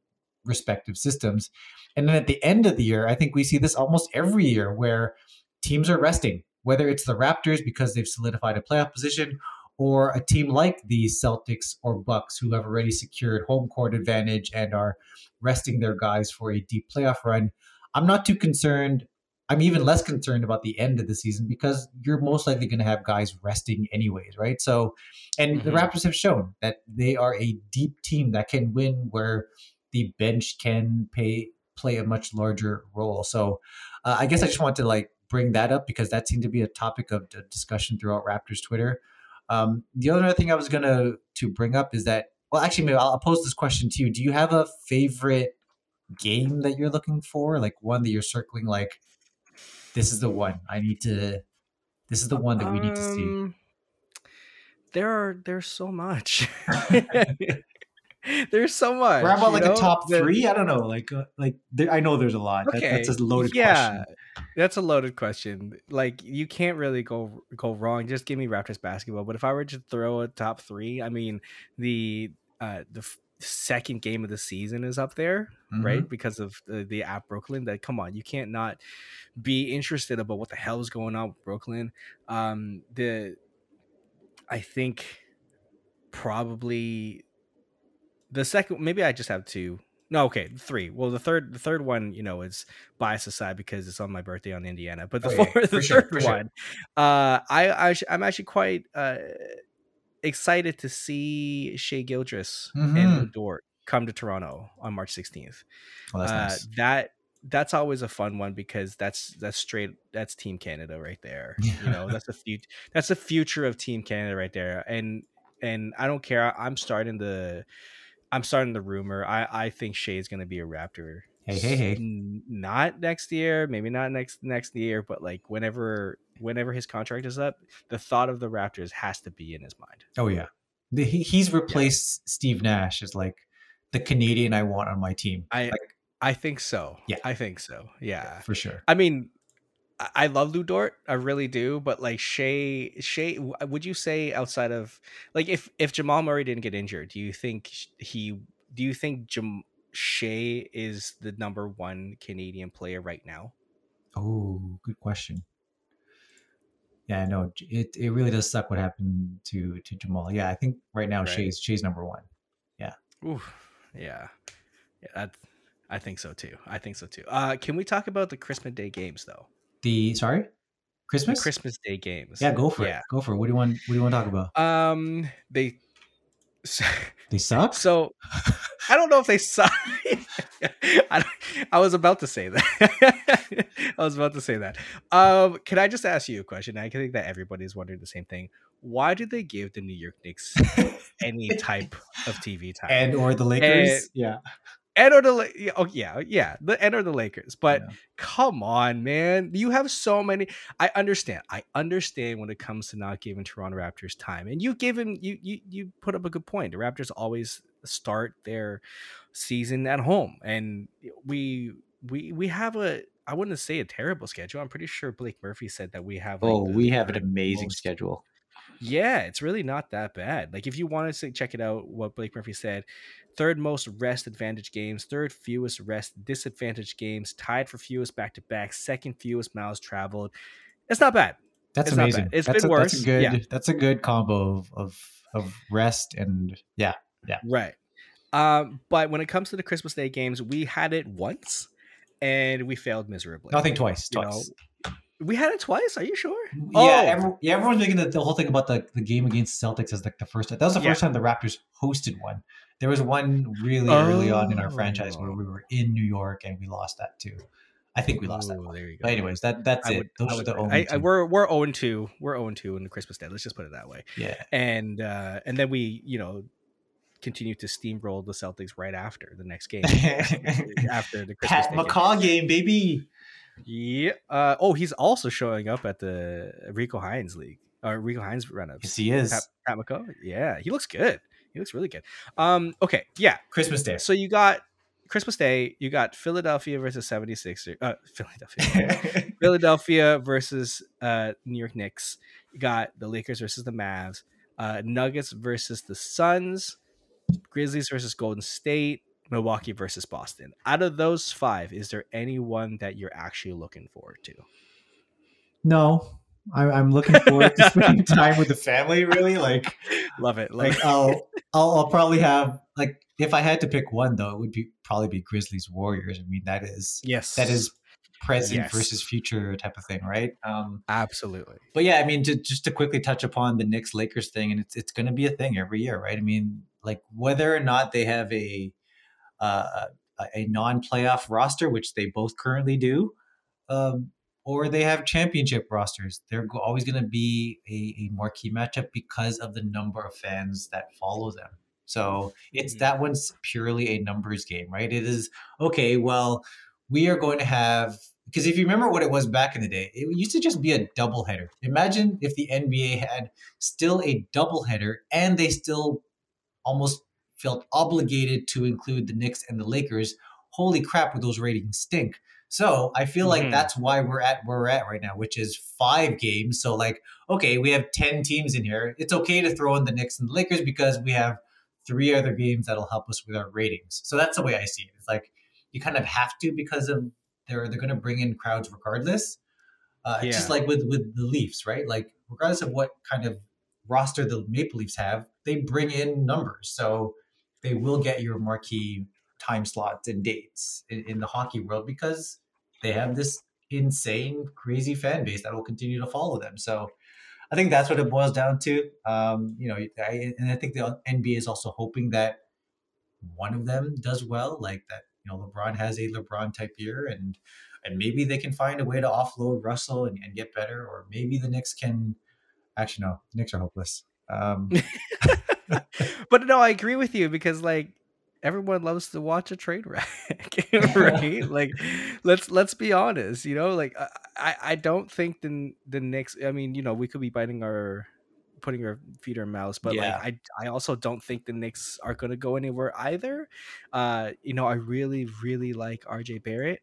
respective systems. And then at the end of the year, I think we see this almost every year where teams are resting, whether it's the Raptors because they've solidified a playoff position, or a team like the Celtics or Bucks who have already secured home court advantage and are resting their guys for a deep playoff run. I'm not too concerned. I'm even less concerned about the end of the season because you're most likely going to have guys resting anyways, right? So, and the Mhm. Raptors have shown that they are a deep team that can win where the bench can pay play a much larger role. So, uh, I guess I just want to like bring that up because that seemed to be a topic of discussion throughout Raptors Twitter. Um, the other thing I was gonna to bring up is that well, actually, maybe I'll pose this question to you. Do you have a favorite game that you're looking for, like one that you're circling, like this is the one I need to, this is the one that we need to see. Um, There are there's so much. *laughs* *laughs* *laughs* there's so much. Or about like know? a top three? I don't know. Like, uh, like there, I know there's a lot. That, that's a loaded yeah, question. That's a loaded question. Like you can't really go go wrong. Just give me Raptors basketball. But if I were to throw a top three, I mean the uh the f- second game of the season is up there, Mm-hmm. right? Because of the, the app Brooklyn. That come on, you can't not be interested about what the hell is going on with Brooklyn. Um, the I think probably the second maybe I just have two. No, okay, three. Well, the third the third one, you know, is bias aside because it's on my birthday on Indiana. But the Oh, fourth, *laughs* the sure, third sure. one, uh, I, I I'm actually quite uh excited to see Shai Gilgeous and Mhm. Lu Dort come to Toronto on March 16th. Well, that's uh, nice. That that's always a fun one because that's that's straight that's Team Canada right there. *laughs* You know, that's the future that's the future of Team Canada right there. And and I don't care. I'm starting the I'm starting the rumor. I I think Shai's going to be a Raptor. Hey, hey, hey. Not next year, maybe not next next year, but like whenever whenever his contract is up, the thought of the Raptors has to be in his mind. Oh yeah, the, he, he's replaced Steve Nash as like the Canadian I want on my team. I like, I think so. Yeah. I think so. Yeah. for sure. I mean, I- love Lu Dort, I really do, but like Shai, Shai, would you say outside of like if if Jamal Murray didn't get injured, do you think he? Do you think Jam, Shai is the number one Canadian player right now? Oh, good question. Yeah, no, it it really does suck what happened to to Jamal. Yeah, I think right now Right. Shai's Shai's number one. Ooh, yeah, yeah, that, I think so too. I think so too. Uh, can we talk about the Christmas Day games though? The sorry, The Christmas. Christmas Day games. Yeah, go for Yeah. it. Go for it. What do you want? What do you want to talk about? Um, they. *laughs* They suck. So I don't know if they saw. *laughs* I, I was about to say that. *laughs* I was about to say that. Um, can I just ask you a question? I think that everybody's wondering the same thing. Why did they give the New York Knicks any type of TV time? and or the Lakers. yeah. And or the La- oh yeah yeah the and or the Lakers. But Yeah. come on, man, you have so many. I understand. I understand when it comes to not giving Toronto Raptors time, and you give him you you you put up a good point. The Raptors always start their season at home, and we we we have a. I wouldn't say a terrible schedule. I'm pretty sure Blake Murphy said that we have. like, Oh, the we have an amazing most- schedule. Yeah, it's really not that bad. Like if you want to check it out, what Blake Murphy said, third most rest advantage games, third fewest rest disadvantage games, tied for fewest back to back, second fewest miles traveled. It's not bad. That's It's amazing. bad. It's that's been a, That's worse. a good. Yeah. That's a good combo of of, of rest and yeah. Yeah. Right. Um, but when it comes to the Christmas Day games, we had it once and we failed miserably. Nothing twice. You Twice. We had it twice. Are you sure? Yeah, Oh. every, yeah. Everyone's making the, the whole thing about the, the game against Celtics as like the first. That was the Yeah. first time the Raptors hosted one. There was one really early on in our franchise where Oh. we were in New York and we lost that too. I think we lost that one. there you go. But anyways, that that's I it. would- Those I are the only. I, I, we're we're 0 2. We're 0 2 in the Christmas Day. Let's just put it that way. yeah. and uh and then we you know continue to steamroll the Celtics right after the next game *laughs* after the Christmas Pat Day game. Game, baby. Yeah. Uh, oh, he's also showing up at the Rico Hines League or Rico Hines run ups. Yes, he is. Pat, Pat. Yeah, he looks good. He looks really good. Um. Okay. Yeah. Christmas Day. So you got Christmas Day. You got Philadelphia versus 76ers. Uh, *laughs* Philadelphia. *laughs* Philadelphia versus uh, New York Knicks. You got the Lakers versus the Mavs. Uh, Nuggets versus the Suns. Grizzlies versus Golden State. Milwaukee versus Boston. Out of those five, is there anyone that you're actually looking forward to? No, I, I'm looking forward to spending *laughs* time with the family, really? Like, Love it. Love like it. I'll, *laughs* I'll, I'll probably have like if I had to pick one though, it would be probably be Grizzlies Warriors. I mean, that is yes. that is present Yes. versus future type of thing, right? Um, absolutely. but yeah, I mean, to, just to quickly touch upon the Knicks Lakers thing, and it's it's going to be a thing every year, right? I mean, like whether or not they have a uh, a, a non-playoff roster, which they both currently do, um, or they have championship rosters, they're always going to be a, a marquee matchup because of the number of fans that follow them. So it's Mhm. that one's purely a numbers game, right? It is okay. Well, we are going to have because if you remember what it was back in the day, it used to just be a doubleheader. Imagine if the NBA had still a doubleheader and they still almost felt obligated to include the Knicks and the Lakers. Holy crap, would those ratings stink? So I feel like Mhm. that's why we're at where we're at right now, which is five games. So like, okay, we have ten teams in here. It's okay to throw in the Knicks and the Lakers because we have three other games that'll help us with our ratings. So that's the way I see it. It's like you kind of have to because of they're they're going to bring in crowds regardless. Uh, it's Just like with with the Leafs, right? Like regardless of what kind of roster the Maple Leafs have, they bring in numbers, so they will get your marquee time slots and dates in, in the hockey world because they have this insane, crazy fan base that will continue to follow them. So I think that's what it boils down to. Um, you know, I, and I think the NBA is also hoping that one of them does well, like that you know LeBron has a LeBron type year, and and maybe they can find a way to offload Russell and, and get better, or maybe the Knicks can. Actually, no, the Knicks are hopeless. Um, *laughs* *laughs* but no, I agree with you because like everyone loves to watch a trade wreck, *laughs* right? *laughs* like, let's let's be honest. You know, like I I don't think the the Knicks. I mean, you know, we could be biting our putting our feet in our mouths, but Yeah. like I I also don't think the Knicks are going to go anywhere either. Uh, you know, I really really like RJ Barrett,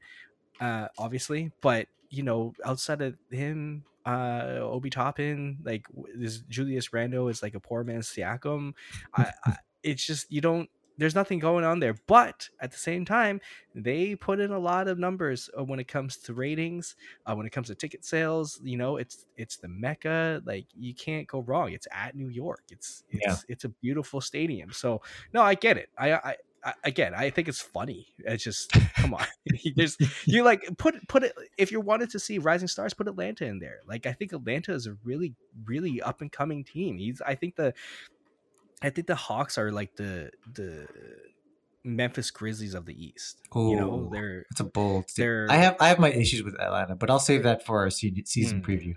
uh, obviously, but you know, outside of him. Uh, Obi Toppin, like this Julius Randle is like a poor man's Siakam. I, I *laughs* it's just you don't there's nothing going on there but at the same time they put in a lot of numbers uh, when it comes to ratings uh, when it comes to ticket sales you know it's it's the mecca like you can't go wrong it's at new york it's it's Yeah. it's a beautiful stadium so no i get it i i I, again, I think it's funny. It's just come on. *laughs* *laughs* There's you like put put it if you wanted to see rising stars, put Atlanta in there. Like I think Atlanta is a really really up and coming team. He's I think the I think the Hawks are like the the Memphis Grizzlies of the East. You know, they're It's a bold. They're- I have I have my issues with Atlanta, but I'll save that for our season Hmm. preview.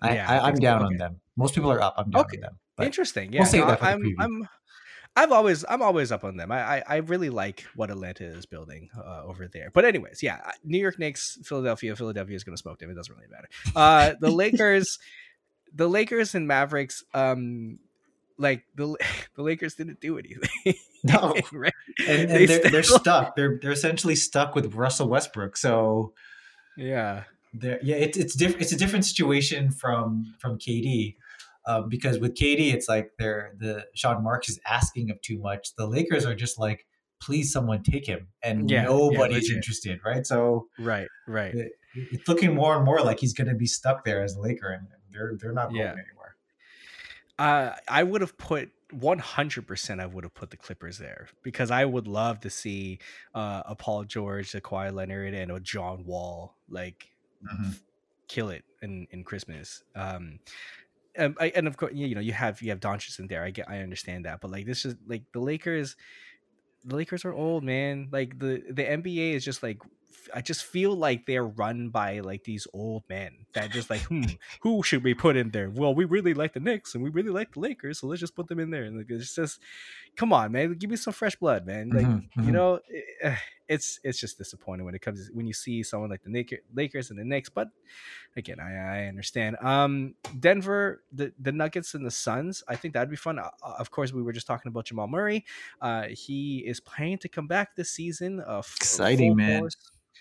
I, Yeah, I I, think I'm so. down on them. Most people are up. I'm down Okay. on them. Interesting. Yeah, we'll no, I'm. I'm I've always I'm always up on them. I I, I really like what Atlanta is building uh, over there. But anyways, yeah, New York Knicks, Philadelphia. Philadelphia is going to smoke them. It doesn't really matter. Uh, the Lakers, the Lakers and Mavericks. Um, like the *laughs* the Lakers didn't do anything. *laughs* No. right? and, They and they're, they're stuck. They're they're essentially stuck with Russell Westbrook. So Yeah. yeah, it's it's different. It's a different situation from from KD. Um, because with KD, it's like they're the Sean Marks is asking of too much. The Lakers are just like, please, someone take him, and Yeah, yeah, nobody's legit. interested, right? So Right. Right. it, it's looking more and more like he's going to be stuck there as a Laker, and they're they're not going Yeah. anywhere. Uh, I would have put 100%. I would have put the Clippers there because I would love to see uh, a Paul George, a Kawhi Leonard, and a John Wall like Mhm. kill it in in Christmas. Um, and, I, and of course, you know, you have you have Doncic in there. I get, I understand that, but like this is like the Lakers. The Lakers are old, man. Like the the NBA is just like I just feel like they're run by like these old men that just like hmm who should we put in there? Well, we really like the Knicks and we really like the Lakers, so let's just put them in there. And like, it's just come on, man, give me some fresh blood, man. Like Mhm, you mhm. know, eh, it's it's just disappointing when it comes when you see someone like the Laker- Lakers and the Knicks. But again, I, I understand. Um, Denver, the the Nuggets and the Suns. I think that'd be fun. Uh, of course, we were just talking about Jamal Murray. Uh, he is planning to come back this season. Uh, Exciting, man. force.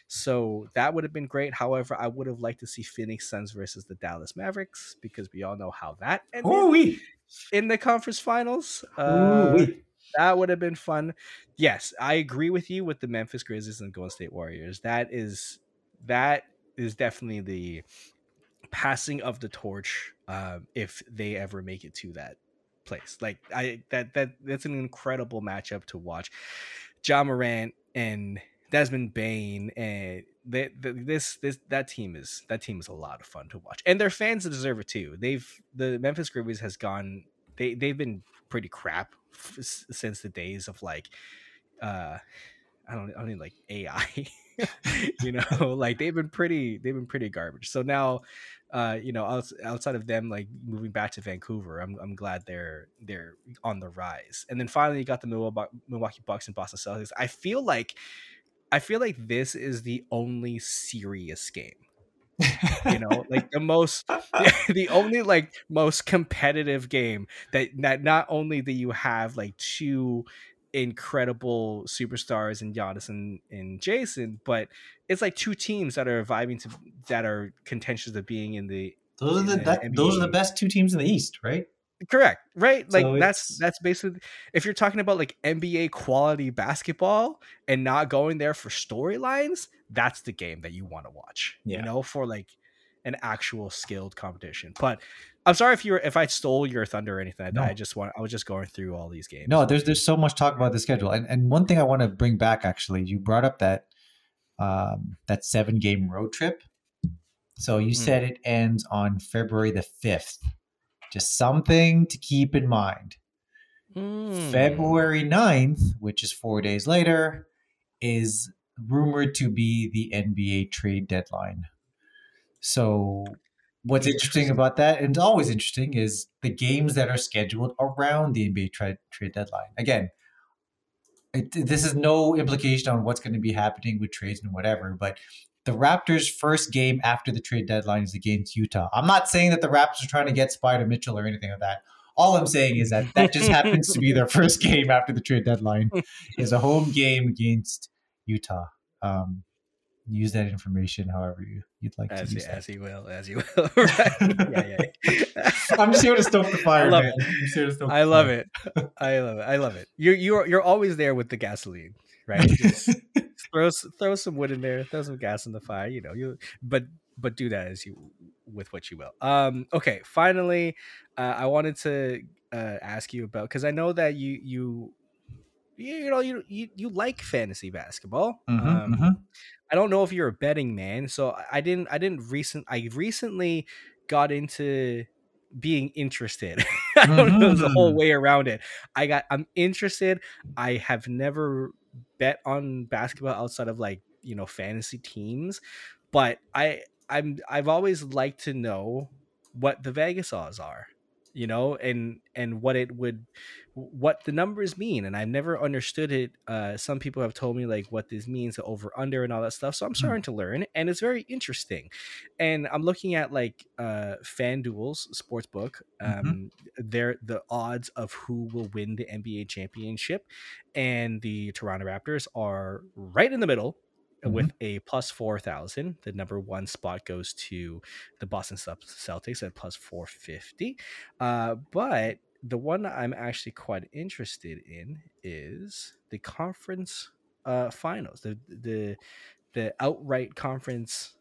So that would have been great. However, I would have liked to see Phoenix Suns versus the Dallas Mavericks because we all know how that ended Ooh-wee. in the conference finals. Uh, Ooh-wee. That would have been fun. Yes, I agree with you with the Memphis Grizzlies and Golden State Warriors. That is that is definitely the passing of the torch um, if they ever make it to that place. Like I that that that's an incredible matchup to watch. Ja Morant and Desmond Bane and they, the, this this that team is that team is a lot of fun to watch, and their fans deserve it too. They've the Memphis Grizzlies has gone they they've been pretty crap f- since the days of like uh I don't I mean like *laughs* AI you know? *laughs* Like they've been pretty they've been pretty garbage. So now uh you know outside of them like moving back to Vancouver I'm I'm glad they're they're on the rise. And then finally you got the Milwaukee Milwaukee Bucks and Boston Celtics. I feel like I feel like this is the only serious game you know like the most *laughs* the only like most competitive game that that not only do you have like two incredible superstars in Giannis and, and Jayson, but it's like two teams that are vibing to that are contentious of being in the Those are the in that, those are the best two teams in the East, right? Correct right like So that's that's basically if you're talking about like NBA quality basketball and not going there for storylines that's the game that you want to watch Yeah. you know for like an actual skilled competition but I'm sorry if you're if I stole your thunder or anything. No. I just want I was just going through all these games. No, there's there's so much talk about the schedule, and and one thing I want to bring back actually, you brought up that um, that seven game road trip. So you Hmm. said it ends on February the fifth. Just something to keep in mind. Mm. February 9th, which is four days later, is rumored to be the NBA trade deadline. So, what's interesting about that, and it's always interesting, is the games that are scheduled around the NBA trade trade deadline. Again, it, this is no implication on what's going to be happening with trades and whatever, but the Raptors' first game after the trade deadline is against Utah. I'm not saying that the Raptors are trying to get Spida Mitchell or anything like that. All I'm saying is that that just happens to be their *laughs* first game after the trade deadline is a home game against Utah. Um, use that information however you, you'd like as to use that. as you will, as you will. *laughs* right? Yeah, yeah. I'm just here to stoke the *laughs* fire. I love man. it. I'm just here to stoke I love fire. it. I love it. I love it. You're you're you're always there with the gasoline, right? Just throw throw some wood in there, throw some gas in the fire. You know, you but but do that as you with what you will. Um. Okay. Finally, uh, I wanted to uh, ask you about because I know that you you you know you you, you like fantasy basketball. Mhm, um, mhm. I don't know if you're a betting man, so I- didn't. I didn't recent. I recently got into being interested. *laughs* I don't know the whole Mhm. way around it. I got. I'm interested. I have never bet on basketball outside of like you know fantasy teams, but I I'm I've always liked to know what the Vegas odds are, you know, and and what it would what the numbers mean and i've never understood it uh some people have told me like what this means the over under and all that stuff so i'm starting to learn and it's very interesting and i'm looking at like uh fanduel's sports book um they're the odds of who will win the nba championship and the toronto raptors are right in the middle with a plus 4000 the number one spot goes to the boston celtics at plus 450 uh but the one that I'm actually quite interested in is the conference uh finals. The the the outright conference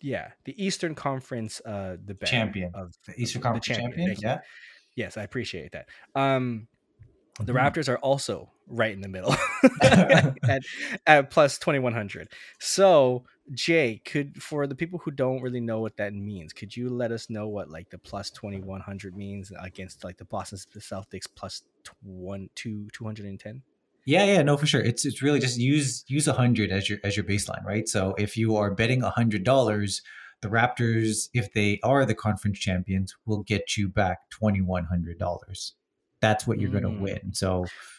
yeah, the Eastern Conference uh the Champion. of The Eastern the Conference champion, champion. Yeah. Yes, I appreciate that. Um the Mhm. Raptors are also right in the middle *laughs* *laughs* at, at plus 2100. So, Jay, could for the people who don't really know what that means, could you let us know what like the plus 2100 means against like the Boston Celtics plus one two 210? Yeah, yeah, no, for sure. It's it's really just use use a hundred as your as your baseline, right? So if you are betting a hundred dollars, the Raptors, if they are the conference champions, will get you back twenty one hundred dollars. That's what you're going Mm. to win. So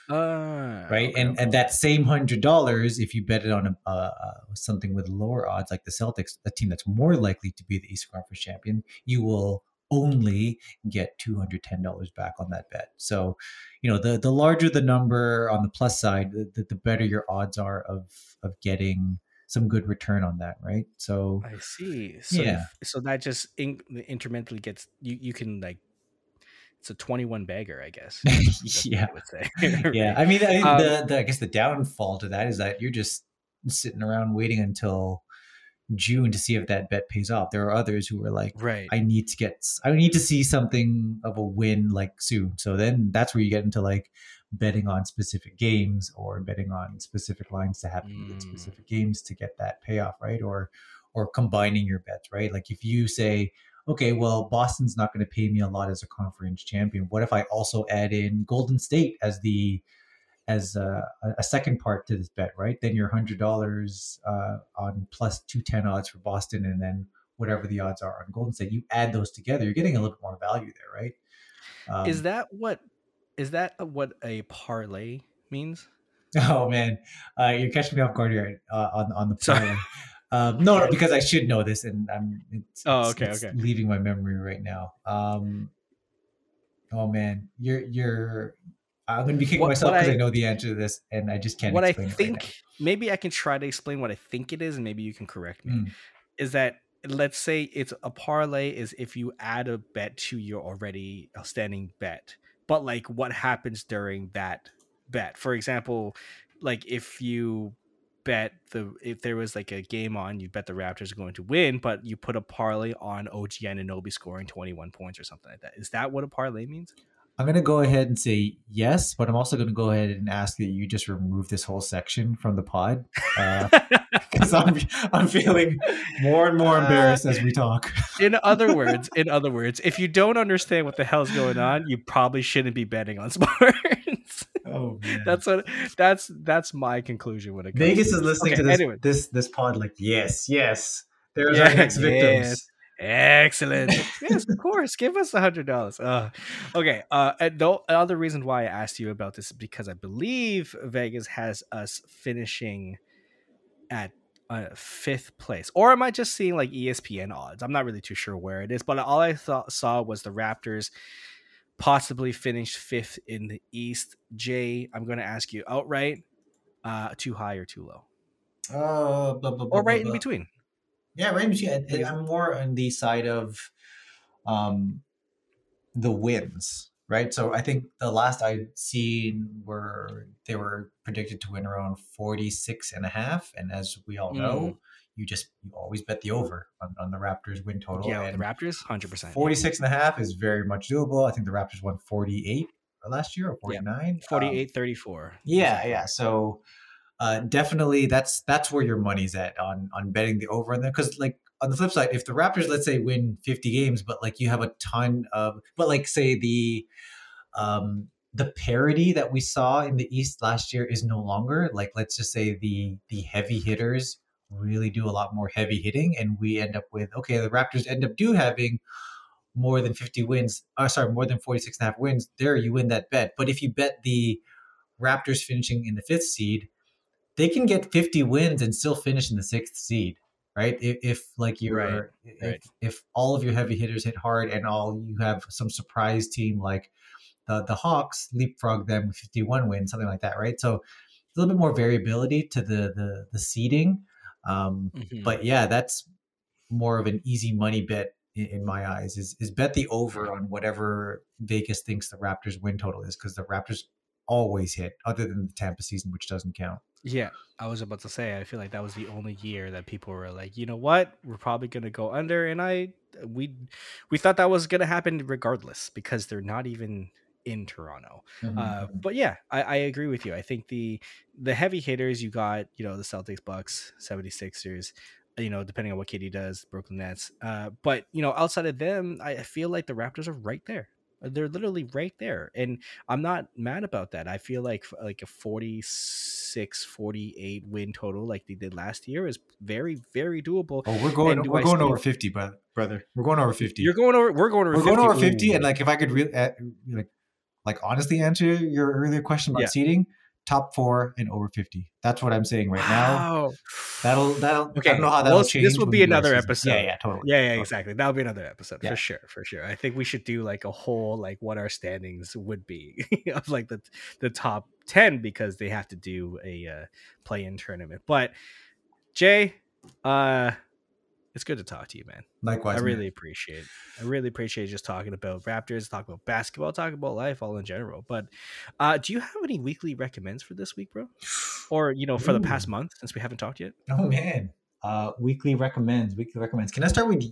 Uh, right, and and that same hundred dollars, if you bet it on a, uh, something with lower odds, like the Celtics, a team that's more likely to be the Eastern Conference champion, you will only get two hundred ten dollars back on that bet. So, you know, the the larger the number on the plus side, the, the better your odds are of of getting some good return on that, right? So, I see. So Yeah. if- so that just in, intermittently gets you you can like it's a 21 bagger, I guess. *laughs* Yeah, I would say. *laughs* yeah. I mean, I, Um, the, the I guess the downfall to that is that you're just sitting around waiting until June to see if that bet pays off. There are others who are like, right. I need to get, I need to see something of a win like soon. So then that's where you get into like betting on specific games or betting on specific lines to happen Mm. in specific games to get that payoff, right? Or or combining your bets, right? Like if you say, okay, well, Boston's not going to pay me a lot as a conference champion. What if I also add in Golden State as the as a, a second part to this bet, right? Then your hundred dollars uh, on plus two ten odds for Boston, and then whatever the odds are on Golden State. You add those together, you're getting a little bit more value there, right? Um, is that what is that what a parlay means? *laughs* Oh man, uh, you're catching me off guard here uh, on on the Sorry. *laughs* Um, no, no, because I should know this, and I'm. It's, Oh, it's- okay, it's okay. Leaving my memory right now. Um, oh man, you're you're. I'm going to be kicking What- myself because I, I- know the answer to this, and I just can't. what I explain it right think now. maybe I can try to explain what I think it is, and maybe you can correct me. Mm. Is that let's say it's a parlay is if you add a bet to your already outstanding bet, but like what happens during that bet? For example, like if you bet the if there was like a game on, you bet the Raptors are going to win, but you put a parlay on OG Anunoby scoring 21 points or something like that. Is that what a parlay means? I'm going to go ahead and say yes, but I'm also going to go ahead and ask that you just remove this whole section from the pod uh, *laughs* because I'm I'm feeling more and more uh, embarrassed as we talk. *laughs* in other words, in other words, if you don't understand what the hell's going on, you probably shouldn't be betting on sports. Oh man. That's what that's that's my conclusion when it comes Vegas to is listening Okay, to this anyway. this this pod like yes, yes. There's Yeah, our next victims. yes. Excellent. *laughs* yes, of course. Give us a hundred dollars. Uh, okay. Uh, and the other reason why I asked you about this is because I believe Vegas has us finishing at uh, fifth place, or am I just seeing like ESPN odds? I'm not really too sure where it is, but all I thought saw was the Raptors possibly finish fifth in the East. Jay, I'm going to ask you outright: uh, too high or too low, Uh, blah, blah, blah, or right in between? Yeah, right in between. I- I'm more on the side of um the wins, right? So I think the last I'd seen were they were predicted to win around 46 and a half. And as we all know, you just you always bet the over on, on the Raptors win total. Yeah, and the Raptors, hundred percent. 46 and a half is very much doable. I think the Raptors won 48 last year or 49. Um, 48 34 yeah, yeah. So uh, definitely that's that's where your money's at on on betting the over on there because like on the flip side, if the Raptors let's say win 50 games, but like you have a ton of but like say the um the parity that we saw in the East last year is no longer like let's just say the the heavy hitters really do a lot more heavy hitting and we end up with okay the Raptors end up do having more than 50 wins uh, sorry more than 46 and a half wins there you win that bet. But if you bet the Raptors finishing in the fifth seed they can get 50 wins and still finish in the sixth seed right? If, if like you're Right, if, right. if all of your heavy hitters hit hard and all you have some surprise team like the the hawks leapfrog them with 51 wins something like that right? So a little bit more variability to the the, the seeding um, Mhm. but yeah that's more of an easy money bet in, in my eyes is is bet the over on whatever vegas thinks the raptors win total is because the raptors always hit other than the tampa season which doesn't count yeah i was about to say i feel like that was the only year that people were like you know what we're probably going to go under and i we we thought that was going to happen regardless because they're not even in toronto Uh, but yeah, I, I agree with you. I think the the heavy hitters you got, you know, the Celtics, Bucks, 76ers, you know, depending on what KD does, Brooklyn Nets. Uh, but you know, outside of them, I feel like the Raptors are right there. Uh, They're literally right there. And I'm not mad about that. I feel like like a 46 48 win total like they did last year is very very doable. oh we're going we're I going still- over 50 brother brother we're going over 50 You're going over we're going over we're 50. going over 50 and like if i could really like like honestly answer your earlier question about Yeah. seeding top four and over 50 that's what i'm saying right now Wow. that'll that'll okay. i don't know how that'll well, this will be we do our another episode. yeah yeah totally Yeah, yeah, Totally. exactly. That'll be another episode Yeah. for sure, for sure. I think we should do like a whole like what our standings would be *laughs* of like the the top ten because they have to do a uh, play-in tournament. But Jay, uh, it's good to talk to you, man. likewise I man. really appreciate. It. I really appreciate just talking about Raptors, talking about basketball, talking about life, all in general. But uh, do you have any weekly recommends for this week, bro? Or you know, for the past month since we haven't talked yet? Oh man. Uh weekly recommends, weekly recommends. Can I start with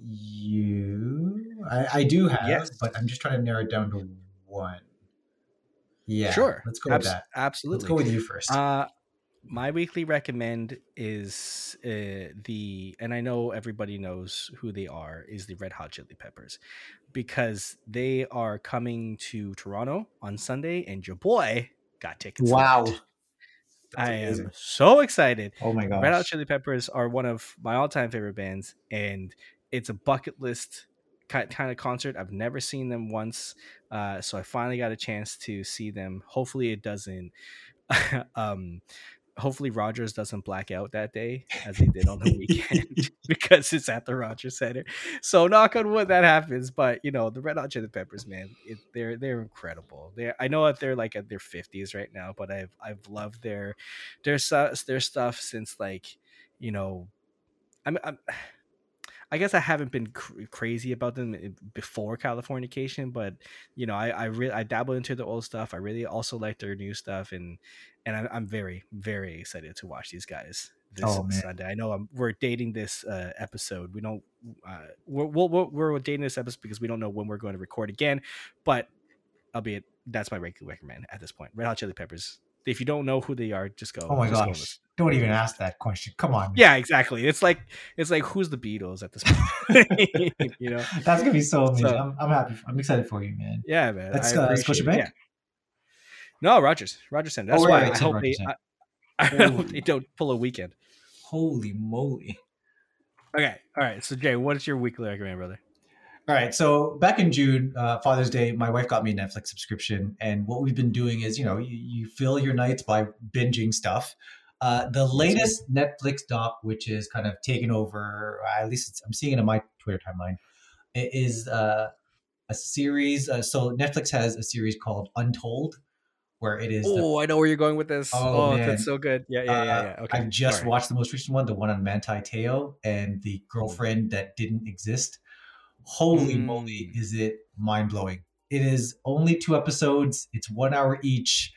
you? I, I do have, Yes. but I'm just trying to narrow it down to one. Yeah. sure. Let's go with that. Absolutely. Let's go with you first. Uh, my weekly recommend is uh, the, and I know everybody knows who they are, is the Red Hot Chili Peppers, because they are coming to Toronto on Sunday, and your boy got tickets. wow. I amazing. am so excited. Oh my god. Red Hot Chili Peppers are one of my all-time favorite bands, and it's a bucket list kind kind of concert. I've never seen them once, uh, so I finally got a chance to see them. Hopefully, it doesn't. *laughs* um, hopefully, Rogers doesn't black out that day as they did on the weekend *laughs* *laughs* because it's at the Rogers Center. So, knock on wood, that happens. But you know, the Red Hot Chili Peppers, man, it, they're they're incredible. They I know that they're like at their fifties right now, but I've I've loved their their su- their stuff since like you know, I'm. I'm *sighs* I guess I haven't been cr- crazy about them before Californication, but you know, I I really I dabble into the old stuff. I really also like their new stuff, and and I'm, I'm very very excited to watch these guys this Oh. Sunday. I know I'm, we're dating this uh, episode. We don't uh, we're, we're we're we're dating this episode because we don't know when we're going to record again, but albeit that's my regular recommend at this point. Red Hot Chili Peppers. If you don't know who they are, just go. Oh my just go gosh. Don't even ask that question. Come on. Yeah, exactly. It's like it's like who's the Beatles at this point, *laughs* *laughs* you know? That's gonna be so amazing. So- I'm, I'm happy. I'm excited for you, man. Yeah, man. Let's I uh, appreciate Scotiabank. it. No, Rogers. Rogers Center. That's Oh, why right, I *laughs* hope they. I, I hope they don't pull a weekend. Holy moly! Okay. All right. So Jay, what is your weekly recommend, brother? All right. So back in June, uh, Father's Day, my wife got me a Netflix subscription, and what we've been doing is, you know, you, you fill your nights by binging stuff. Uh, the latest Netflix doc, which is kind of taken over, at least it's, I'm seeing it on my Twitter timeline, is uh, a series. Uh, so Netflix has a series called Untold, where it is. the- Oh, I know where you're going with this. Oh, Oh, that's so good. Yeah, yeah, yeah, Uh, yeah. Okay. I've just Sorry. watched the most recent one, the one on Manti Teo and the girlfriend that didn't exist. Holy Mm. moly, is it mind blowing! It is only two episodes. It's one hour each.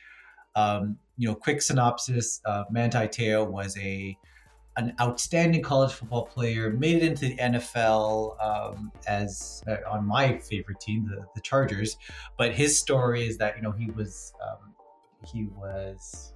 Um, you know, quick synopsis: uh, Manti Teo was a an outstanding college football player, made it into the NFL um, as uh, on my favorite team, the, the Chargers. But his story is that you know he was um, he was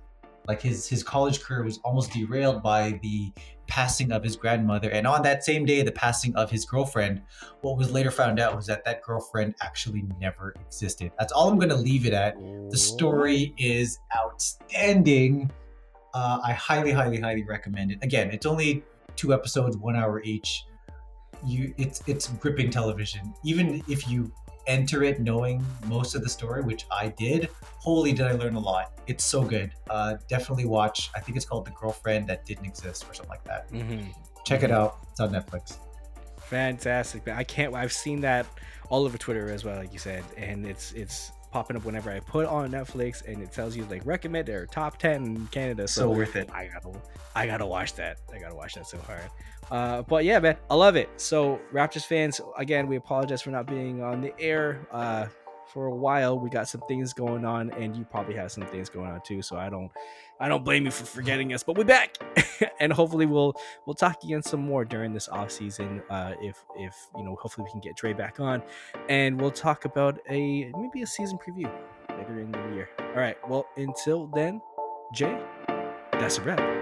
like his his college career was almost derailed by the passing of his grandmother, and on that same day, the passing of his girlfriend. What was later found out was that that girlfriend actually never existed. That's all I'm going to leave it at. The story is outstanding. Uh, I highly, highly, highly recommend it. Again, it's only two episodes, one hour each. You, it's it's gripping television. Even if you enter it knowing most of the story, which I did, holy did I learn a lot. It's so good. Uh, definitely watch. I think it's called The Girlfriend That Didn't Exist or something like that. Mhm. Check it out. It's on Netflix. Fantastic, man. I can't. I've seen that all over Twitter as well, like you said, and it's it's popping up whenever I put on Netflix, and it tells you like recommend or top ten in Canada. So So, worth it. I gotta I gotta watch that. I gotta watch that so hard. Uh, but yeah, man, I love it. So Raptors fans, again, we apologize for not being on the air uh, for a while. We got some things going on, and you probably have some things going on too. So I don't I don't blame you for forgetting us, but we're back, *laughs* and hopefully we'll we'll talk again some more during this off season. Uh, if if you know, hopefully we can get Dre back on, and we'll talk about a maybe a season preview later in the year. All right. Well, until then, Jay, that's a wrap.